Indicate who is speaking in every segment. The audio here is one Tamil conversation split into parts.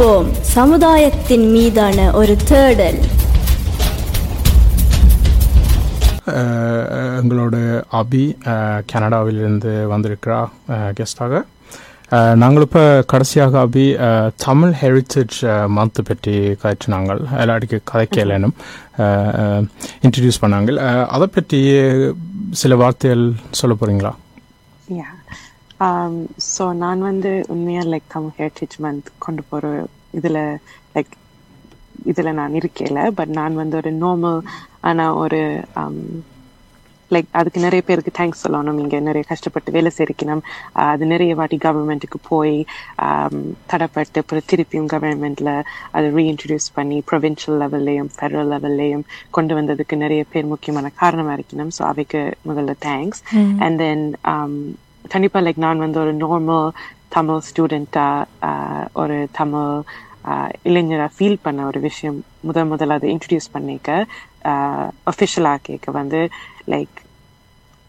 Speaker 1: விழித்திருப்போம் சமுதாயத்தின் மீதான ஒரு தேடல்.
Speaker 2: எங்களோட அபி கனடாவிலிருந்து வந்திருக்கிறா கெஸ்டாக. நாங்கள் இப்போ கடைசியாக அபி தமிழ் ஹெரிட்டேஜ் மந்த் பற்றி கதைச்சு நாங்கள் எல்லாடிக்கு கதைக்கலனும் இன்ட்ரடியூஸ் பண்ணாங்க அதை பற்றி சில வார்த்தைகள் சொல்ல போறீங்களா?
Speaker 3: யா ஸோ நான் வந்து உண்மையாக லைக் தமிழ் ஹெரிட்டேஜ் மந்த் கொண்டு போகிற இதில் லைக் இதில் நான் இருக்கேல பட் நான் வந்து ஒரு நார்மல் ஆனால் ஒரு லைக் அதுக்கு நிறைய பேருக்கு தேங்க்ஸ் சொல்லணும். இங்கே நிறைய கஷ்டப்பட்டு வேலை செய்யணும் அது நிறைய வாட்டி கவர்மெண்ட்டுக்கு போய் தடப்பட்டு அப்புறம் திருப்பியும் கவர்மெண்ட்ல அதை ரீஇன்ட்ரடியூஸ் பண்ணி ப்ரொவின்ஷியல் லெவல்லையும் ஃபெடரல் லெவல்லையும் கொண்டு வந்ததுக்கு நிறைய பேர் முக்கியமான காரணமாக இருக்கணும். ஸோ அவைக்கு முதல்ல தேங்க்ஸ் அண்ட் தென் கண்டிப்பா லைக் நான் வந்து ஒரு நார்மல் தமிழ் ஸ்டூடெண்டா ஒரு தமிழ் இளைஞரா ஃபீல் பண்ண ஒரு விஷயம் முதல் முதல்ல அதை இன்ட்ரடியூஸ் பண்ணிக்க அஃபிஷியலா கேட்க வந்து லைக்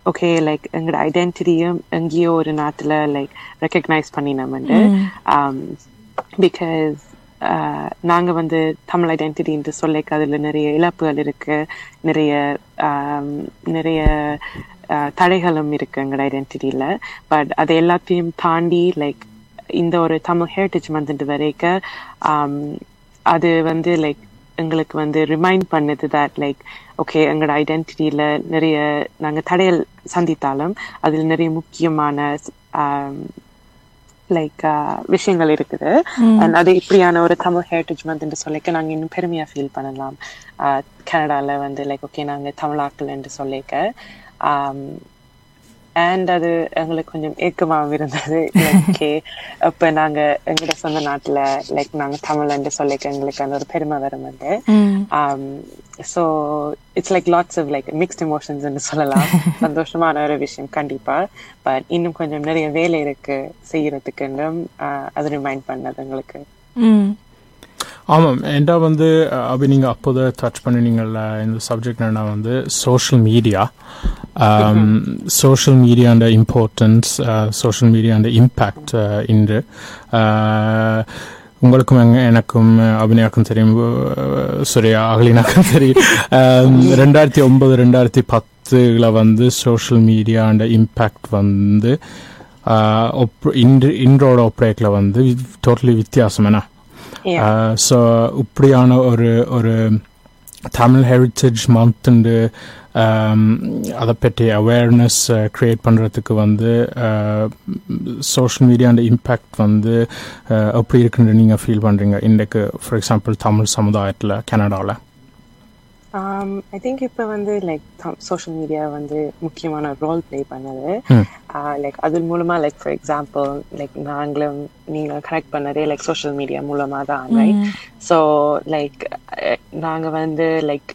Speaker 3: ஓகே லைக் எங்களோட ஐடென்டிட்டியும் எங்கேயோ ஒரு நாட்டுல லைக் ரெக்கக்னைஸ் பண்ணினோம்ண்டு பிகாஸ் நாங்க வந்து தமிழ் ஐடென்டிட்டின்ட்டு சொல்லிக்க அதுல நிறைய இழப்புகள் இருக்கு நிறைய நிறைய தடைகளும் இருக்கு எங்களோட ஐடென்டிட்டியில பட் அது எல்லாத்தையும் தாண்டி லைக் இந்த ஒரு தமிழ் ஹெரிட்டேஜ் மந்த் வரைக்கும் um, அது வந்து லைக் எங்களுக்கு வந்து ரிமைண்ட் பண்ணுது தட் லைக் ஓகே எங்களோட ஐடென்டிட்டியில நிறைய நாங்க தடையல் சந்தித்தாலும் அதில் நிறைய முக்கியமான லைக் விஷயங்கள் இருக்குது. And அது இப்படியான ஒரு தமிழ் ஹெரிட்டேஜ் மந்த் சொல்லிக்க நாங்க இன்னும் பெருமையா ஃபீல் பண்ணலாம். கனடால வந்து லைக் ஓகே நாங்க தமிழாக்கள் என்று சொல்லிக்க. அண்ட் அது எங்களுக்கு கொஞ்சம் ஏக்கமாகவும் இருந்தது. ஓகே அப்ப நாங்க எங்களோட சொந்த நாட்டுல லைக் நாங்க தமிழ் என்று சொல்லிக்க எங்களுக்கு அந்த ஒரு பெருமை வரும் வந்து. So it's like lots of like mixed emotions சொல்லலாம். சந்தோஷமான ஒரு விஷயம் கண்டிப்பா. பட் இன்னும் கொஞ்சம் நிறைய வேலை இருக்கு செய்யறதுக்குன்றும் ஆஹ், அது ரிமைண்ட் பண்ணது எங்களுக்கு.
Speaker 2: ஆமாம். ஏன்டா வந்து அப்படி நீங்கள் அப்போது டச் பண்ணினீங்கள்ல இந்த சப்ஜெக்ட் என்ன வந்து சோஷியல் மீடியா சோஷியல் மீடியாண்ட இம்பார்ட்டன்ஸ் சோஷியல் மீடியாண்ட இம்பேக்ட் இன்று. உங்களுக்கும் எங்க எனக்கும் அபிநயாக்கும் தெரியும் அஹ், அகலினாக்கும் தெரியும். ரெண்டாயிரத்தி ஒன்பது ரெண்டாயிரத்தி பத்துல வந்து சோஷியல் மீடியாண்ட இம்பேக்ட் வந்து ஒப்- இன்று இன்றோட ஒப்ரேக்கில் வந்து டோட்டலி வித்தியாசம். என்ன ஸோ இப்படியான ஒரு ஒரு தமிழ் ஹெரிட்டேஜ் மந்த்துண்டு அதை பற்றி அவேர்னஸ் க்ரியேட் பண்ணுறதுக்கு வந்து சோஷியல் மீடியாண்ட இம்பேக்ட் வந்து எப்படி இருக்குன்னு நீங்கள் ஃபீல் பண்ணுறீங்க இன்றைக்கு ஃபார் எக்ஸாம்பிள் தமிழ் சமுதாயத்தில் கனடாவில்
Speaker 3: ஐ திங்க் இப்போ வந்து லைக் சோஷியல் மீடியா வந்து முக்கியமான ரோல் ப்ளே பண்ணது. லைக் அது மூலமா லைக் ஃபார் எக்ஸாம்பிள் லைக் நாங்களும் நீங்களும் கனெக்ட் பண்ணதே லைக் சோஷியல் மீடியா மூலமா தான் ரைட் ஸோ லைக் நாங்க வந்து லைக்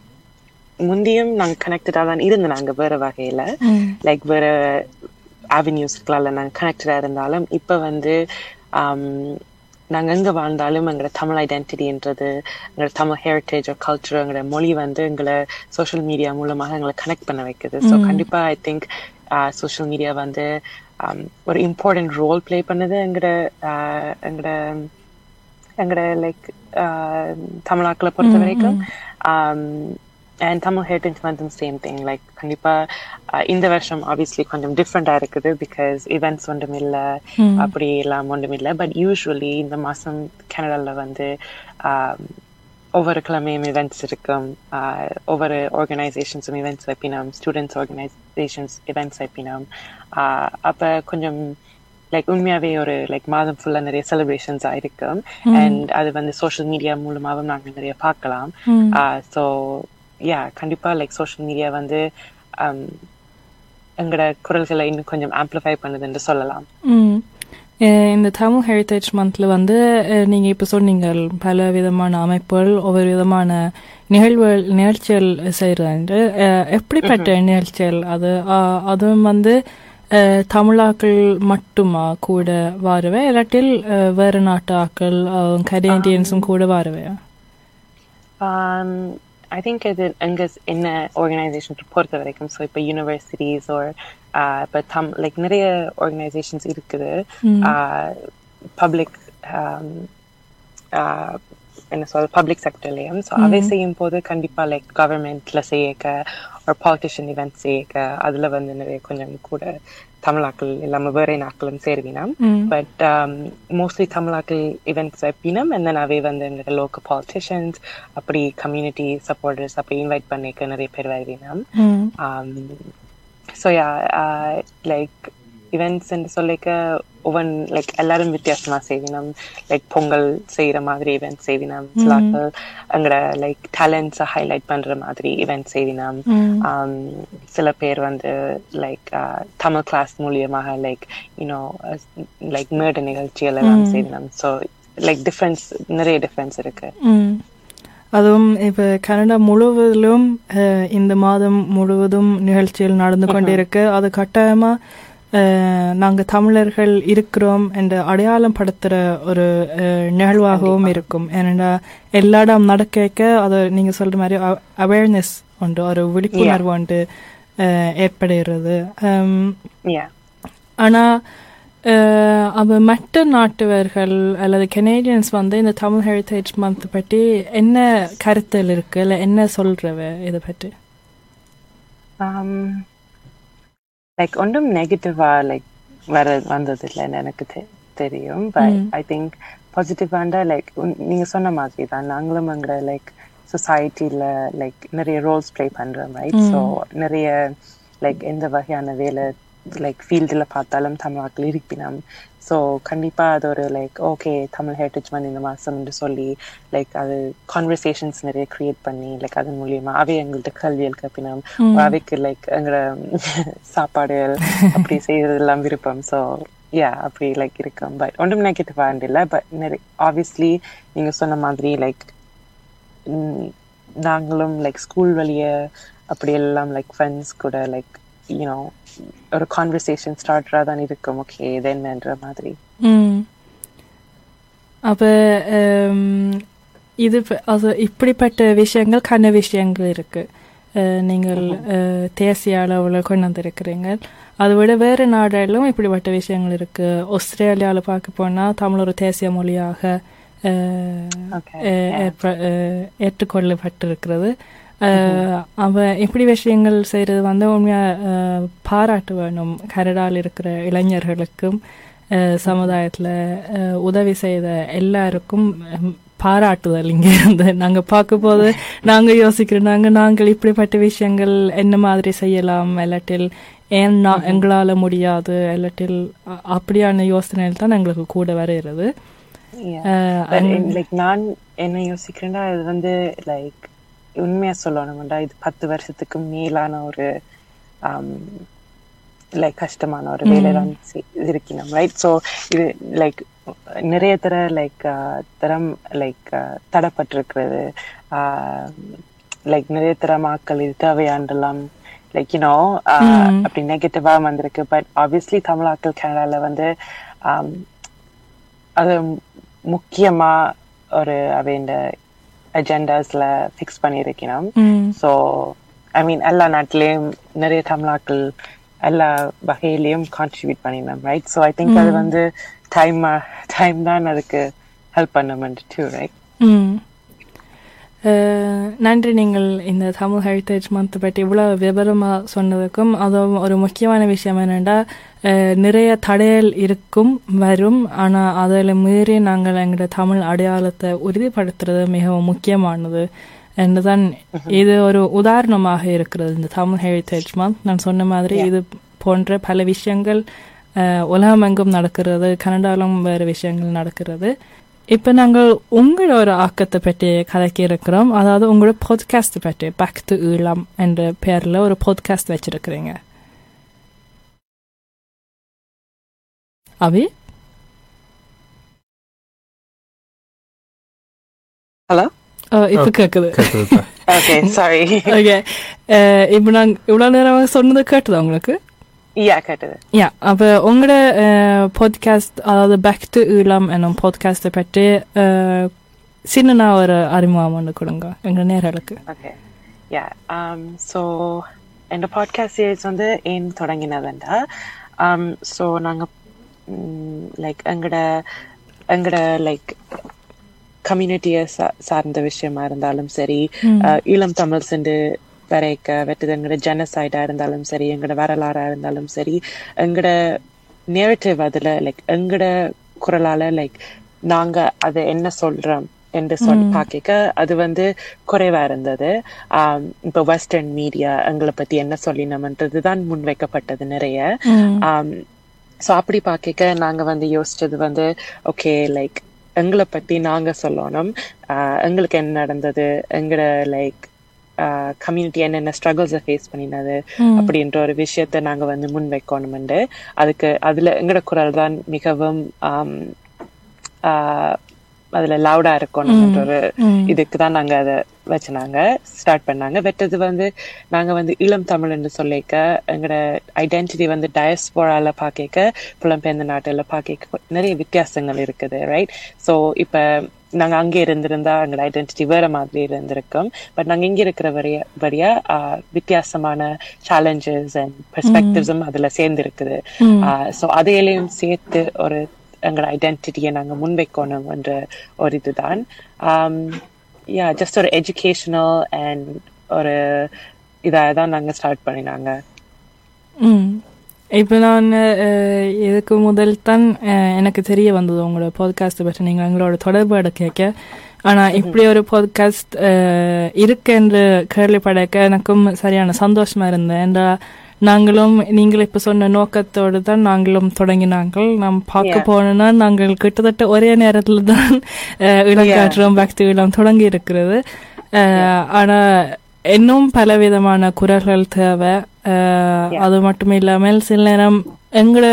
Speaker 3: முந்தியும் நாங்க கனெக்டடா தான் இருந்தோம் நாங்க வேற வகையில. லைக் வேற அவென்யூஸ்களால நாங்க கனெக்டடா இருந்தாலும் இப்ப வந்து um, நாங்க எங்க வாழ்ந்தாலும் எங்களோட தமிழ் ஐடென்டிட்டின்றது எங்களோட தமிழ் ஹெரிட்டேஜ் கல்ச்சர் எங்களோட மொழி வந்து எங்களை சோஷியல் மீடியா மூலமாக எங்களை கனெக்ட் பண்ண வைக்குது. ஸோ கண்டிப்பா ஐ திங்க் சோஷியல் மீடியா வந்து um, ஒரு இம்பார்ட்டன்ட் ரோல் ப்ளே பண்ணுது எங்களோட uh, எங்களோட எங்களோட லைக் தமிழாக்களை பொறுத்த வரைக்கும். அண்ட் தமிழ் ஹெரிட்டேஜ் மந்த்தும் சேம் திங் லைக் கண்டிப்பா uh, இந்த வருஷம் ஆப்வியஸ்லி கொஞ்சம் டிஃப்ரெண்டா இருக்குது பிகாஸ் இவெண்ட்ஸ் ஒன்றும் இல்லை அப்படி எல்லாம் ஒன்றும் இல்லை. பட் யூஸ்வலி இந்த மாசம் கனடால வந்து um, ஒவ்வொரு கிழமையும் இவெண்ட்ஸ் இருக்கும். Uh, ஒவ்வொரு ஆர்கனைசேஷன்ஸும் இவெண்ட்ஸ் வைப்பினோம். ஸ்டூடெண்ட்ஸ் ஆர்கனைசேஷன்ஸ் இவெண்ட்ஸ் வைப்பினோம். Uh, அப்ப கொஞ்சம் லைக் உண்மையாவே ஒரு லைக் மாதம் ஃபுல்லா நிறைய செலிப்ரேஷன்ஸ் ஆயிருக்கும் அண்ட் அது வந்து சோஷியல் மீடியா மூலமாவும் நாங்க நிறைய பார்க்கலாம். ஸோ யா கண்டிப்பா லைக் சோஷியல் மீடியா வந்து um, எங்களோட குரல்களை இன்னும் கொஞ்சம் ஆம்பிளிஃபை பண்ணுதுன்னு சொல்லலாம்.
Speaker 4: இந்த தமிழ் ஹெரிட்டேஜ் மந்த்ல வந்து அஹ் நீங்க இப்ப சொன்னீங்க பல விதமான அமைப்புகள் ஒவ்வொரு விதமான நிகழ்வுகள் நிகழ்ச்சிகள் செய்யறது எப்படிப்பட்ட நிகழ்ச்சிகள் அது? அதுவும் வந்து தமிழாக்கள் மட்டுமா கூட வாருவே இல்லாட்டில் வேறு நாட்டு ஆக்கள் அஹ் கனேடியன்ஸும் கூட வாருவே?
Speaker 3: Um, I think இது எங்க என்ன ஆர்கனைசேஷன் பொறுத்த வரைக்கும் ஸோ இப்போ யூனிவர்சிட்டிஸ் ஒரு இப்போ தம் லைக் நிறைய ஆர்கனைசேஷன்ஸ் இருக்குது. பப்ளிக் என்ன சொல் பப்ளிக் செக்டர்லேயும் ஸோ அவை செய்யும் போது கண்டிப்பா லைக் கவர்மெண்ட்ல செய்யக்க ஒரு பாலிட்டிஷியன் இவெண்ட் செய்யக்க அதுல வந்து நிறைய கொஞ்சம் கூட தமிழாக்கள் இல்லாம வேற நாட்களும் சேருவினம். பட் மோஸ்ட்லி தமிழாக்கள் இவெண்ட்ஸ் வைப்பினம் அண்ட் தென் அவை வந்து எங்களோட லோக்கல் பாலிட்டிஷியன்ஸ் அப்படி கம்யூனிட்டி சப்போர்ட்டர்ஸ் அப்படி இன்வைட் பண்ணிக்க நிறைய பேர் வருவினம். ஸோ யா லைக் இவெண்ட்ஸ் என்று சொல்லிக்க ஒவ்வொன் லைக் எல்லாரும் வித்தியாசமா செய்வினம். லைக் பொங்கல் செய்யற மாதிரி இவெண்ட் செய்வினம். சிலாக்கள் எங்களோட லைக் டேலண்ட்ஸை ஹைலைட் பண்ற மாதிரி இவெண்ட் செய்வினம். சில பேர் வந்து லைக் தமிழ் கிளாஸ் மூலியமாக லைக் யூனோ லைக் மேடு நிகழ்ச்சிகள் எல்லாம் செய்வினம். ஸோ லைக் டிஃப்ரென்ஸ் நிறைய டிஃப்ரென்ஸ் இருக்கு.
Speaker 4: அதுவும் இப்ப கனடா முழுவதிலும் இந்த மாதம் முழுவதும் நிகழ்ச்சிகள் நடந்து கொண்டிருக்கு. அது கட்டாயமா நாங்க தமிழர்கள் இருக்கிறோம் என்ற அடையாளம் படுத்துற ஒரு நிகழ்வாகவும் இருக்கும். ஏன்னா எல்லா இடம் நடக்க அது நீங்க சொல்ற மாதிரி அவேர்னஸ் உண்டு ஒரு விழிப்புணர்வு உண்டு ஏற்படுகிறது. ஆனா அவ மற்ற நாட்டவர்கள் அல்லது கனேடியன்ஸ் வந்து இந்த தமிழ் ஹெரிட்டேஜ் மந்த் பற்றி என்ன கருத்தல் இருக்கு? இல்ல என்ன சொல்றவ இதை பற்றி
Speaker 3: லைக் ஒன்றும் நெகட்டிவா லைக் வர வந்தது இல்லைன்னு எனக்கு தெரியும். பட் ஐ திங்க் பாசிட்டிவாண்டா லைக் நீங்க சொன்ன மாதிரி தான் நாங்களும் அங்கே லைக் சொசைட்டில லைக் நிறைய ரோல்ஸ் பிளே பண்றோம் ரைட் ஸோ நிறைய லைக் எந்த வகையான வேலை லைக் ஃபீல்டில் பார்த்தாலும் தமிழாக்கள் இருப்பினம். ஸோ கண்டிப்பாக அது ஒரு like okay Tamil heritage month இந்த மாதம்னு சொல்லி லைக் அது கான்வர்சேஷன்ஸ் நிறைய கிரியேட் பண்ணி லைக் அதன் மூலியமா அவை எங்கள்கிட்ட கல்வியல் கப்பினம். அவைக்கு லைக் எங்களோட சாப்பாடுகள் அப்படி செய்யறதெல்லாம் விருப்பம். ஸோ யா அப்படி லைக் இருக்கும். பட் ஒன்றும் நெகட்டிவா இல்லை. பட் நிறைய ஆப்வியஸ்லி நீங்க சொன்ன மாதிரி லைக் நாங்களும் லைக் ஸ்கூல் வழிய அப்படி எல்லாம் லைக் ஃப்ரெண்ட்ஸ் கூட லைக் யூனோ ஒரு கான்வர்சேஷன் ஸ்டார்டரா தான் இருக்கும் ஓகே இது என்னன்ற மாதிரி
Speaker 4: அப்ப இது அது இப்படிப்பட்ட விஷயங்கள் கன விஷயங்கள் இருக்கு. நீங்கள் தேசிய அளவில் கொண்டு வந்திருக்கிறீங்க. அதை விட வேறு நாடுகளிலும் இப்படிப்பட்ட விஷயங்கள் இருக்கு. ஆஸ்திரேலியாவில் பார்க்க போனால் தமிழ் ஒரு தேசிய மொழியாக ஏற்றுக்கொள்ளப்பட்டிருக்கிறது. அவ இப்படி விஷயங்கள் செய்யறது வந்து உண்மையா பாராட்டு வேணும். கனடாவில் இருக்கிற இளைஞர்களுக்கும் சமுதாயத்துல உதவி செய்த எல்லாருக்கும் பாராட்டுதல் இங்க இருந்து. நாங்க பார்க்கும் போது நாங்க யோசிக்கிறோம். நாங்க நாங்கள் இப்படிப்பட்ட விஷயங்கள் என்ன மாதிரி செய்யலாம்? இல்லாட்டில் ஏன் எங்களால முடியாது? இல்லாட்டில் அப்படியான யோசனைகள் தான் எங்களுக்கு கூட வருகிறது.
Speaker 3: லைக் நான் என்ன யோசிக்கிறேன்னா இது வந்து லைக் உண்மையா சொல்லணும்டா இது பத்து வருஷத்துக்கு மேலான ஒரு லைக் கஷ்டமான ஒரு வேலை தான் இருக்கணும் ரைட் ஸோ இது லைக் நிறைய தர லைக் தரம் லைக் தடப்பட்டிருக்கிறது லைக் நிறைய தர மக்கள் இது தேவையாண்டெல்லாம் லைக் யூனோ அப்படி நெகட்டிவா வந்திருக்கு. பட் ஆப்வியஸ்லி தமிழாக்கள் கனடால வந்து அது முக்கியமா ஒரு அவைண்ட அஜெண்டாஸ்ல ஃபிக்ஸ் பண்ணியிருக்கணும். ஸோ ஐ மீன் எல்லா நாட்டிலையும் நிறைய தமிழாக்கள் எல்லா வகையிலையும் கான்ட்ரிபியூட் பண்ணிடணும் ரைட் ஸோ ஐ திங்க் அது வந்து டைம் டைம் தான் அதுக்கு ஹெல்ப் பண்ணுமெண்ட் டூ ரைட்
Speaker 4: நன்றி நீங்கள் இந்த தமிழ் ஹெரிட்டேஜ் மந்த் பற்றி இவ்வளோ விவரமாக சொன்னதுக்கும். அதுவும் ஒரு முக்கியமான விஷயம் என்னென்னா நிறைய தடையல் இருக்கும் வரும். ஆனால் அதில் மீறி நாங்கள் எங்களோட தமிழ் அடையாளத்தை உறுதிப்படுத்துறது மிகவும் முக்கியமானது என்றுதான் இது ஒரு உதாரணமாக இருக்கிறது இந்த தமிழ் ஹெரிட்டேஜ் மந்த் நான் சொன்ன மாதிரி இது போன்ற பல விஷயங்கள் உலகமெங்கும் நடக்கிறது. கனடாலும் வேறு விஷயங்கள் நடக்கிறது. இப்ப நாங்கள் உங்களோட ஆக்கத்தை பற்றி கலக்கி இருக்கிறோம் அதாவது உங்களோட பாட்காஸ்ட் பற்றி பேக் டு ஈழம் என்ற பேர்ல ஒரு பாட்காஸ்ட் வச்சிருக்கிறீங்க. அபி?
Speaker 3: ஹலோ
Speaker 4: இப்போ கேட்குது
Speaker 3: ஓகே சாரி
Speaker 4: ஓகே இப்போ நாங்கள் இவ்வளோ நேரம் சொன்னது கேட்டுதா உங்களுக்கு?
Speaker 3: யா கேட்டது
Speaker 4: யா அப்போ உங்களோட பாட்காஸ்ட் அதாவது பேக் டு ஈழம் என்னும் பாட்காஸ்ட்டை பற்றி சின்னனா ஒரு அறிமுகம் ஒன்று கொடுங்க எங்கள் நேர்களுக்கு
Speaker 3: ஓகே யா ஸோ என் பாட்காஸ்ட் சீரிஸ் வந்து ஏன் தொடங்கினதுண்டா ஸோ நாங்கள் லைக் எங்களோட எங்களோட லைக் கம்யூனிட்டியை சார்ந்த விஷயமா இருந்தாலும் சரி ஈழம் தமிழ் சென்று வரைக்க வெட்டது. எங்களோட ஜெனசைடா இருந்தாலும் சரி எங்களோட வரலாறா இருந்தாலும் சரி எங்களோட நேரட்டிவ் அதுல லைக் எங்களோட குரலால லைக் நாங்க அதை என்ன சொல்றோம் என்று சொல்லி பார்க்க அது வந்து குறைவா இருந்தது. ஆம், இப்ப வெஸ்டர்ன் மீடியா எங்களை பத்தி என்ன சொல்லினோம்ன்றது தான் முன்வைக்கப்பட்டது நிறைய. ஸோ அப்படி பார்க்க நாங்க வந்து யோசிச்சது வந்து ஓகே லைக் எங்களை பத்தி நாங்க சொல்லணும். ஆஹ் எங்களுக்கு என்ன நடந்தது? எங்களோட லைக் கம்யூனிட்டி என்னென்ன ஸ்ட்ரகிள்ஸை ஃபேஸ் பண்ணினது அப்படின்ற ஒரு விஷயத்த நாங்க வந்து முன் வைக்கணும்ண்டு அதுக்கு அதுல எங்களோட குரல் தான் மிகவும் அதுல லவுடா இருக்கணும்ன்ற ஒரு இதுக்கு தான் நாங்க அதை வச்சுனாங்க ஸ்டார்ட் பண்ணாங்க. வெட்டது வந்து நாங்க வந்து இளம் தமிழ் என்று சொல்லிக்க எங்களோட ஐடென்டிட்டி வந்து டயஸ்போரால பாக்க புலம்பெயர்ந்த நாட்டுல பாக்க நிறைய வித்தியாசங்கள் இருக்குது ரைட் சோ இப்ப நாங்க அங்கே இருந்திருந்தா எங்களோட ஐடென்டிட்டி வேற மாதிரி இருந்திருக்கும். பட் நாங்க இங்க இருக்கிற வரைய வழியா ஆஹ், வித்தியாசமான சேலஞ்சஸ் அண்ட் பெர்ஸ்பெக்டிவ்ஸும் அதுல சேர்ந்து இருக்குது ஸோ அதையிலையும் சேர்த்து ஒரு எங்களோட ஐடென்டிட்டியை நாங்க முன்வைக்கணும் என்ற ஒரு இதுதான். யா ஜஸ்ட் ஒரு எஜுகேஷனல் அண்ட் ஒரு இதாக தான் நாங்க ஸ்டார்ட் பண்ணினாங்க.
Speaker 4: இப்போ நான் இதுக்கு முதல் தான் எனக்கு தெரிய வந்தது உங்களோட பாட்காஸ்ட்டை பற்றி. நீங்கள் எங்களோட தொடர்பு கேட்க ஆனால் இப்படி ஒரு பாட்காஸ்ட் இருக்கு என்று கேள்விப்படக்க எனக்கும் சரியான சந்தோஷமா இருந்தேன் ஏண்டா நாங்களும் நீங்கள் இப்போ சொன்ன நோக்கத்தோடு தான் நாங்களும் தொடங்கினாங்கள் நாம் பார்க்க. போனோம்னா நாங்கள் கிட்டத்தட்ட ஒரே நேரத்தில் தான் இளங்காற்றம் பக்தி இளம் தொடங்கி இருக்கிறது. அஹ், ஆனா இன்னும் பலவிதமான குரல்கள் தேவை. அது மட்டும் இல்லாமல் சில நேரம் எங்களோட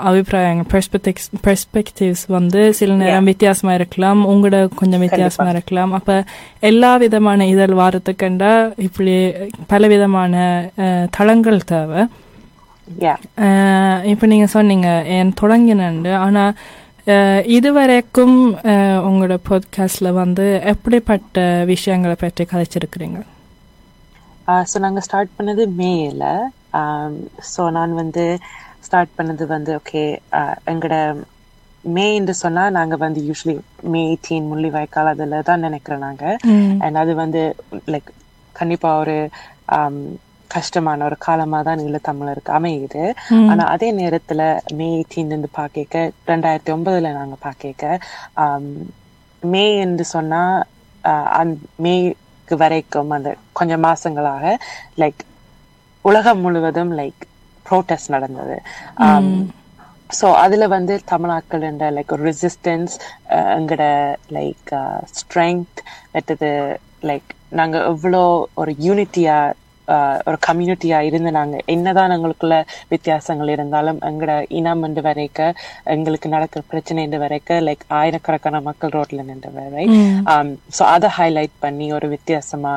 Speaker 4: அபிப்பிராயங்கள் பெர்ஸ்பெக்டிவ்ஸ் பெர்ஸ்பெக்டிவ்ஸ் வந்து சில நேரம் வித்தியாசமா இருக்கலாம். உங்களோட கொஞ்சம் வித்தியாசமா இருக்கலாம். அப்ப எல்லா விதமான இதழ் வாரத்துக்கண்டா இப்படி பலவிதமான அஹ், தளங்கள் தேவை. இப்ப நீங்க சொன்னீங்க என் தொடங்கினண்டு ஆனா இதுவரைக்கும் உங்களோட பாட்காஸ்ட்ல வந்து எப்படிப்பட்ட விஷயங்களை பற்றி கதைச்சிருக்கிறீங்க?
Speaker 3: ஸோ நாங்க ஸ்டார்ட் பண்ணது மேல. ஸோ நான் வந்து ஸ்டார்ட் பண்ணது வந்து ஓகே எங்களோட மே என்று சொன்னா நாங்க வந்து யூஸ்வலி மே எயிட்டீன் முள்ளிவாய்க்கால் அதுல தான் நினைக்கிறோம் நாங்க. அண்ட் அது வந்து லைக் கண்டிப்பா ஒரு கஷ்டமான ஒரு காலமா தான் ஈழத்தமிழருக்கு அமையுது. ஆனா அதே நேரத்துல மே எயிட்டீன் இருந்து பாக்க ரெண்டாயிரத்தி ஒன்பதுல நாங்க பாக்க மே என்று சொன்னா மேக்கு வரைக்கும் அந்த கொஞ்சம் மாசங்களாக லைக் உலகம் முழுவதும் லைக் ப்ரோட்டஸ்ட் நடந்தது. ஸோ அதுல வந்து தமிழாக்கள் என்ற லைக் ஒரு ரெசிஸ்டன்ஸ் எங்களோட லைக் ஸ்ட்ரென்த் மற்றது லைக் நாங்க எவ்வளோ ஒரு யூனிட்டியா ஒரு கம்யூனிட்டியா இருந்து நாங்க என்னதான் எங்களுக்குள்ள வித்தியாசங்கள் இருந்தாலும் எங்களோட இனம் என்று வரைக்க எங்களுக்கு நடக்கிற பிரச்சனை என்று வரைக்க லைக் ஆயிரக்கணக்கான மக்கள் ரோட்ல நின்று வரை ஸோ அதை ஹைலைட் பண்ணி ஒரு வித்தியாசமா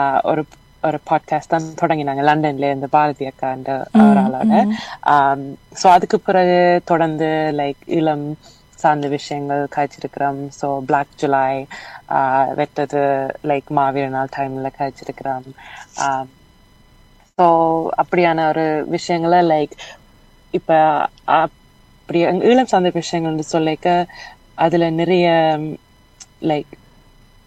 Speaker 3: ஆஹ், ஒரு ஒரு பாட்காஸ்ட் தான் தொடங்கினாங்க. லண்டன்ல இருந்து பாரதி அக்கா என்ற ஒரு ஆளோட ஸோ அதுக்கு பிறகு தொடர்ந்து லைக் இளம் சார்ந்த விஷயங்கள் காய்ச்சிருக்கிறோம். ஸோ பிளாக் ஜூலை வெட்டது லைக் மாவீர நாள் டைம்ல காய்ச்சிருக்கிறோம். ஸோ அப்படியான ஒரு விஷயங்களை லைக் இப்ப அப்படி ஈழம் சார்ந்த விஷயங்கள்னு சொல்லிக்க அதுல நிறைய லைக்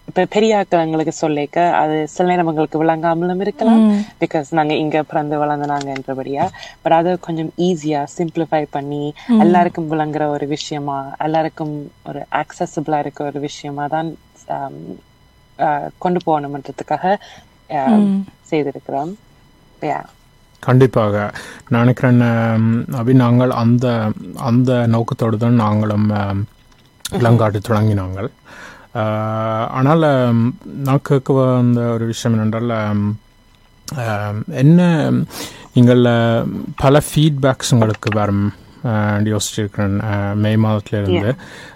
Speaker 3: இப்ப பெரியாக்கள் எங்களுக்கு சொல்லிக்க அது சில நேரம் எங்களுக்கு விளங்காமலும் இருக்கலாம். பிகாஸ் நாங்க இங்க பிறந்து வளர்ந்தனாங்க என்றபடியா. பட் அதை கொஞ்சம் ஈஸியா சிம்பிளிஃபை பண்ணி எல்லாருக்கும் விளங்குற ஒரு விஷயமா எல்லாருக்கும் ஒரு ஆக்சசபிளா இருக்க ஒரு விஷயமா தான் கொண்டு போகணும்ன்றதுக்காக செய்திருக்கிறோம்.
Speaker 2: கண்டிப்பாக. நான் நினைக்கிறேன் ஆம், அபி நாங்கள் அந்த அந்த நோக்கத்தோடு தான் நாங்களும் இளங்காட்டு தொடங்கினாங்கள். ஆனால் நான் கேட்க வந்த ஒரு விஷயம் என்னென்றால் என்ன நீங்கள் பல ஃபீட்பேக்ஸ் உங்களுக்கு வரும் யோசிச்சிருக்கிறேன் மே மாதத்துல இருந்து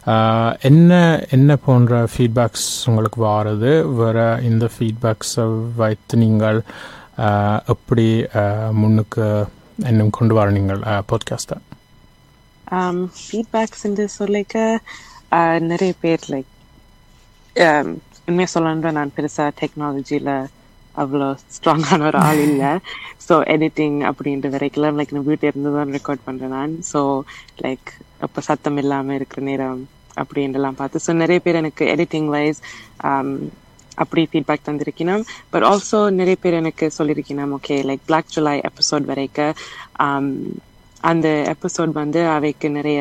Speaker 2: அஹ், என்ன என்ன போன்ற ஃபீட்பேக்ஸ் உங்களுக்கு வாருது? வேற இந்த ஃபீட்பேக்ஸை வைத்து நீங்கள் எப்படி முன்னுக்கு இன்னும் கொண்டு வர நீங்கள் பாட்காஸ்ட்டை
Speaker 3: ஃபீட்பேக்ஸ் சொல்லிக்க uh, நிறைய பேர் லைக் உண்மையாக சொல்லணுன்ற நான் பெருசா டெக்னாலஜியில் அவ்வளோ ஸ்ட்ராங்கான ஒரு ஆள் இல்லை ஸோ எடிட்டிங் அப்படின்ற வரைக்கும் லைக் நான் வீட்டில் இருந்து தான் ரெக்கார்ட் பண்ணுறேன் நான் ஸோ லைக் அப்போ சத்தம் இல்லாமல் இருக்கிற நேரம் அப்படின்றலாம் பார்த்து ஸோ நிறைய பேர் எனக்கு எடிட்டிங் வைஸ் அப்படி ஃபீட்பேக் தந்திருக்கணும். பட் ஆல்சோ நிறைய பேர் எனக்கு சொல்லியிருக்கணும் okay like black July episode வரைக்கும் um, அந்த எபிசோட் வந்து அவைக்கு நிறைய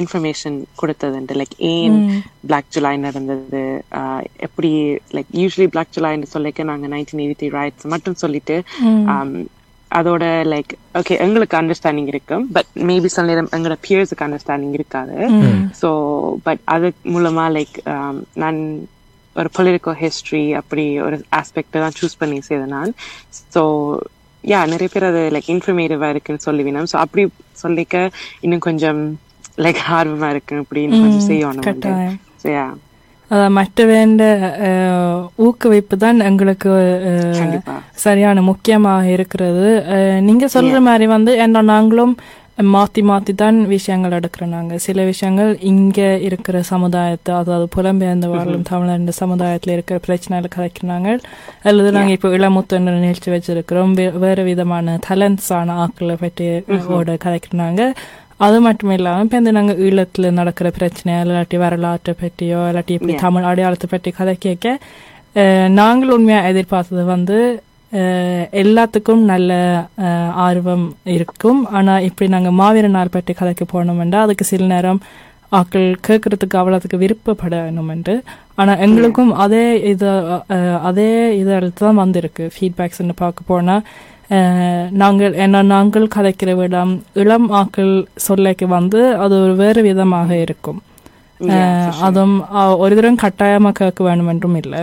Speaker 3: இன்ஃபர்மேஷன் கொடுத்ததுண்டு லைக் ஏன் பிளாக் ஜுலை நடந்தது ஆஹ் எப்படி லைக் யூஸ்வலி பிளாக் ஜுலைன்னு சொல்லிக்க நாங்க நைன்டீன் எயிட்டி த்ரீ ரைட்ஸ் மட்டும் சொல்லிட்டு ஆம், அதோட லைக் ஓகே எங்களுக்கு அண்டர்ஸ்டாண்டிங் இருக்கும் பட் மேபி சில நேரம் எங்களோட பியர்ஸுக்கு அண்டர்ஸ்டாண்டிங் இருக்காது. ஸோ பட் அது மூலமா லைக் நான் ஒரு பொலிட்டிக்கல் ஹிஸ்டரி அப்படி ஒரு ஆஸ்பெக்ட் தான் சூஸ் பண்ணி செய்தேன் நான் ஸோ யா நிறைய பேர் அது லைக் இன்ஃபர்மேட்டிவா இருக்குன்னு சொல்லுவினோம் ஸோ அப்படி சொல்லிக்க இன்னும் கொஞ்சம் லைக் ஆர்வமா இருக்கு அப்படின்னு கொஞ்சம் செய்யணும். ஸோ யா
Speaker 4: அதான் மற்ற வேண்ட அஹ், ஊக்குவிப்பு தான் எங்களுக்கு. சரியான முக்கியமாக இருக்கிறது. நீங்க சொல்ற மாதிரி வந்து என்ன நாங்களும் மாத்தி மாத்தி தான் விஷயங்கள் எடுக்கிறோம் சில விஷயங்கள் இங்க இருக்கிற சமுதாயத்தை அதாவது புலம்பெயர்ந்த வாழும் தமிழர் சமுதாயத்துல இருக்கிற பிரச்சனைகளை கலைக்கிறாங்க. அல்லது நாங்க இப்போ இளமுத்தன்ற நிகழ்ச்சி வச்சிருக்கிறோம். வேறு விதமான ஆன ஆக்களை பற்றி ஓட கலைக்கிறாங்க. அது மட்டும் இல்லாம இப்ப இந்த நாங்க ஈழத்துல நடக்கிற பிரச்சனை இல்லாட்டி வரலாற்றை பற்றியோ இல்லாட்டி இப்படி தமிழ் அடையாளத்தை பற்றி கதை கேட்க நாங்கள் உண்மையா எதிர்பார்த்தது வந்து எல்லாத்துக்கும் நல்ல ஆர்வம் இருக்கும். ஆனா இப்படி நாங்க மாவீர நாள் பற்றி கதைக்கு போனோம்னா அதுக்கு சில நேரம் ஆக்கள் கேட்கறதுக்கு அவ்வளவுக்கு விருப்பப்படணும் என்று ஆனா எங்களுக்கும் அதே இது அதே இதில் தான் வந்திருக்கு ஃபீட்பேக்ஸ்ன்னு பார்க்க போனா அஹ், நாங்கள் என்ன நாங்கள் கதைக்கிற விடம் இளம் ஆக்கள் சொல்லைக்கு வந்து அது ஒரு வேறு விதமாக இருக்கும். அதுவும் ஒரு தரம் கட்டாயமா கேட்க வேணும் என்றும் இல்லை.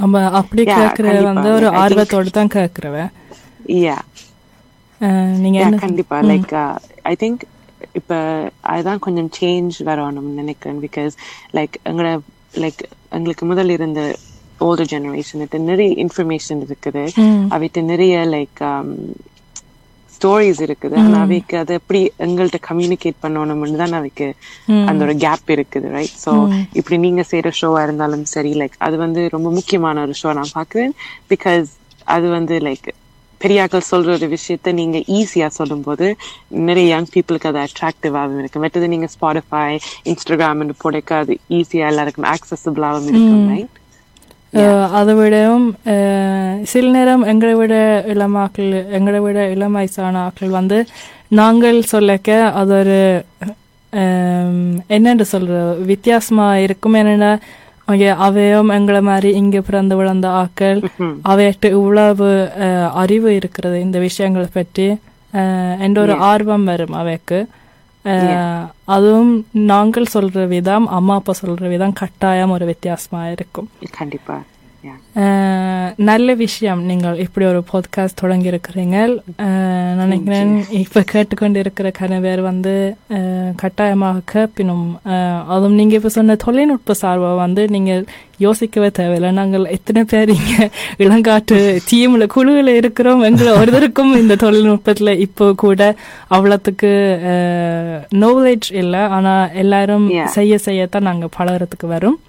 Speaker 4: நம்ம அப்படி
Speaker 3: கண்டிப்பா.
Speaker 4: வந்து ஒரு ஆர்வத்தோடு தான் கேட்கிறவன்
Speaker 3: யா
Speaker 4: நீங்க
Speaker 3: கண்டிப்பா. லைக் ஐ திங்க் இப்ப அதுதான் கொஞ்சம் சேஞ்ச் வரணும்னு நினைக்கிறேன். பிகாஸ் லைக் எங்களோட லைக் எங்களுக்கு முதல் இருந்த ஓல்டர் ஜெனரேஷன் நிறைய இன்ஃபர்மேஷன் இருக்குது. அவைட்டு நிறைய லைக் ஸ்டோரிஸ் இருக்குது. ஆனா அவைக்கு அதை எப்படி எங்கள்கிட்ட கம்யூனிகேட் பண்ணணும்னு தான் அவைக்கு அந்த ஒரு கேப் இருக்குது ரைட் சோ இப்படி நீங்க செய்யற ஷோவா இருந்தாலும் சரி லைக் அது வந்து ரொம்ப முக்கியமான ஒரு ஷோ நான் பாக்குறேன் பிகாஸ் அது வந்து லைக் பெரியாக்கள் சொல்ற ஒரு விஷயத்த நீங்க ஈஸியா சொல்லும்போது நிறைய யங் பீப்புளுக்கு அது அட்ராக்டிவாகவும் இருக்கு மற்றது நீங்க ஸ்பாட்டிஃபை இன்ஸ்டாகிராம் போடக்க அது ஈஸியா எல்லாருக்கும் ஆக்சசபிளாகவும் இருக்கும் ரைட்
Speaker 4: அதை விடவும் சில நேரம் எங்களை விட இளமாக்கள் எங்களை விட இளம் வயசான ஆக்கள் வந்து நாங்கள் சொல்லக்க அது ஒரு அஹ், என்னன்னு சொல்ற வித்தியாசமா இருக்கும் என்னன்னா அவங்க அவையும் எங்களை மாதிரி இங்க பிறந்து விழுந்த ஆக்கள் அவையிட்ட இவ்வளவு அறிவு இருக்கிறது இந்த விஷயங்களை பற்றி அஹ், என்ற ஒரு ஆர்வம் வரும் அவைக்கு அதுவும் நாங்கள் சொல்ற விதம் அம்மா அப்பா சொல்ற விதம் கட்டாயம் ஒரு வித்தியாசமா இருக்கும்
Speaker 3: கண்டிப்பா
Speaker 4: நல்ல விஷயம். நீங்கள் இப்படி ஒரு பாட்காஸ்ட் தொடங்கி இருக்கிறீங்க நினைக்கிறேன் இப்ப கேட்டுக்கொண்டு இருக்கிற கணவர் வந்து கட்டாயமாக கேட்பினும் அதுவும் நீங்க இப்ப சொன்ன தொழில்நுட்ப சார்பை வந்து நீங்க யோசிக்கவே தேவையில்லை. நாங்கள் எத்தனை பேர் இங்க இளங்காட்டு டீம்ல குழுவில் இருக்கிறோம் எங்களை ஒருத்தருக்கும் இந்த தொழில்நுட்பத்துல இப்போ கூட அவ்வளவுக்கு நாலேஜ் இல்லை. ஆனா எல்லாரும். செய்ய செய்யத்தான் நாங்க பழகிறதுக்கு வரும்.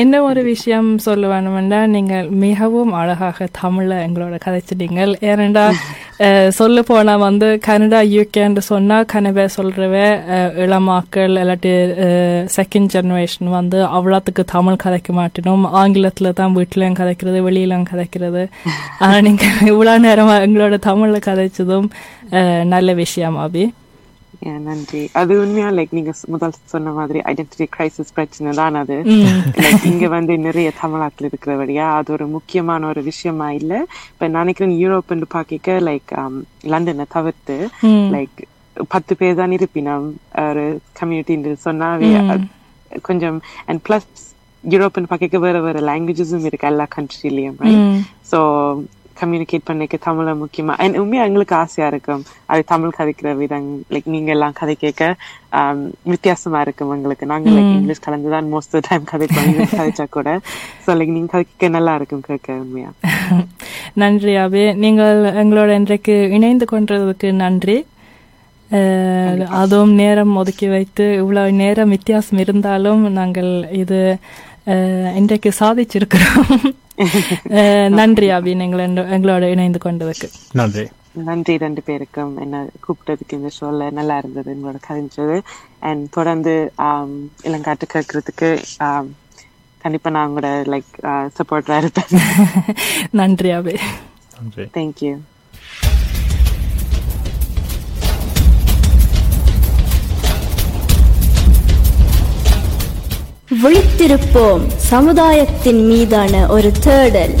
Speaker 4: என்ன ஒரு விஷயம் சொல்ல வேணுமெண்டா நீங்கள் மிகவும் அழகாக தமிழில் எங்களோட கதைச்சிட்டீங்கள் ஏனெண்டா சொல்ல போனா வந்து கனடா யூகேன்னு சொன்னா கனவே சொல்றவ இளமாக்கள் இல்லாட்டி செகண்ட் ஜெனரேஷன் வந்து அவ்வளோத்துக்கு தமிழ் கதைக்க மாட்டினோம். ஆங்கிலத்துல தான் வீட்லயும் கதைக்கிறது வெளியிலும் கதைக்கிறது. ஆனா நீங்க இவ்வளவு நேரமா எங்களோட தமிழ்ல கதைச்சதும் நல்ல விஷயம் அபி.
Speaker 3: நன்றி. அது உண்மையா? லைக் நீங்க முதல் சொன்ன மாதிரி ஐடென்டிட்டி கிரைசிஸ் பிரச்சனை தான் அது. இங்க வந்து நிறைய தமிழாக்கள் இருக்கிறபடியா அது ஒரு முக்கியமான ஒரு விஷயமா இல்ல. இப்ப நான் நினைக்கிறேன் யூரோப்னு பாக்க லைக் லண்டனை தவிர்த்து லைக் பத்து பேர் தான் இருப்பினம். ஒரு கம்யூனிட்டி சொன்னாவே கொஞ்சம் அண்ட் பிளஸ் யூரோப்னு பாக்க வேற வேற லாங்குவேஜஸும் இருக்கு எல்லா கண்ட்ரிலயும் ஸோ கம்யூனிகேட் பண்ணிக்க தமிழ முக்கியமா. And உண்மையா எங்களுக்கு ஆசையா இருக்கும் அது தமிழ் கதைக்கிற விதம் லைக் நீங்க எல்லாம் கதை கேட்க வித்தியாசமா இருக்கும் எங்களுக்கு. நாங்க லைக் இங்கிலீஷ் கலந்துதான் மோஸ்ட் ஆஃப் டைம் இங்கிலீஷ் கதைச்சா கூட. ஸோ லைக் நீங்க கதை கேட்க நல்லா இருக்கும் கேட்க உண்மையா.
Speaker 4: நன்றி அபி நீங்கள் எங்களோட இன்றைக்கு இணைந்து கொண்டதுக்கு நன்றி. அதுவும் நேரம் ஒதுக்கி வைத்து இவ்வளவு நேரம் வித்தியாசம் இருந்தாலும் நாங்கள் இது இன்றைக்கு சாதிச்சிருக்கிறோம். அஹ், நன்றி அபி நீங்கள் எங்க- எங்களோட இணைந்து கொண்டதுக்கு.
Speaker 2: நன்றி.
Speaker 3: நன்றி ரெண்டு பேருக்கும். என்ன கூப்பிட்டதுக்கு இந்த ஷோல நல்லா இருந்தது உங்களோட கதைஞ்சது. அண்ட் தொடர்ந்து இளங்காட்டு கேட்கறதுக்கு கண்டிப்பா நான் உங்களோட லைக் சப்போர்ட்டா இருப்பேன்
Speaker 4: நன்றி அபி
Speaker 2: நன்றி.
Speaker 3: தேங்க்யூ
Speaker 1: விழித்திருப்போம். சமுதாயத்தின் மீதான ஒரு தேடல்.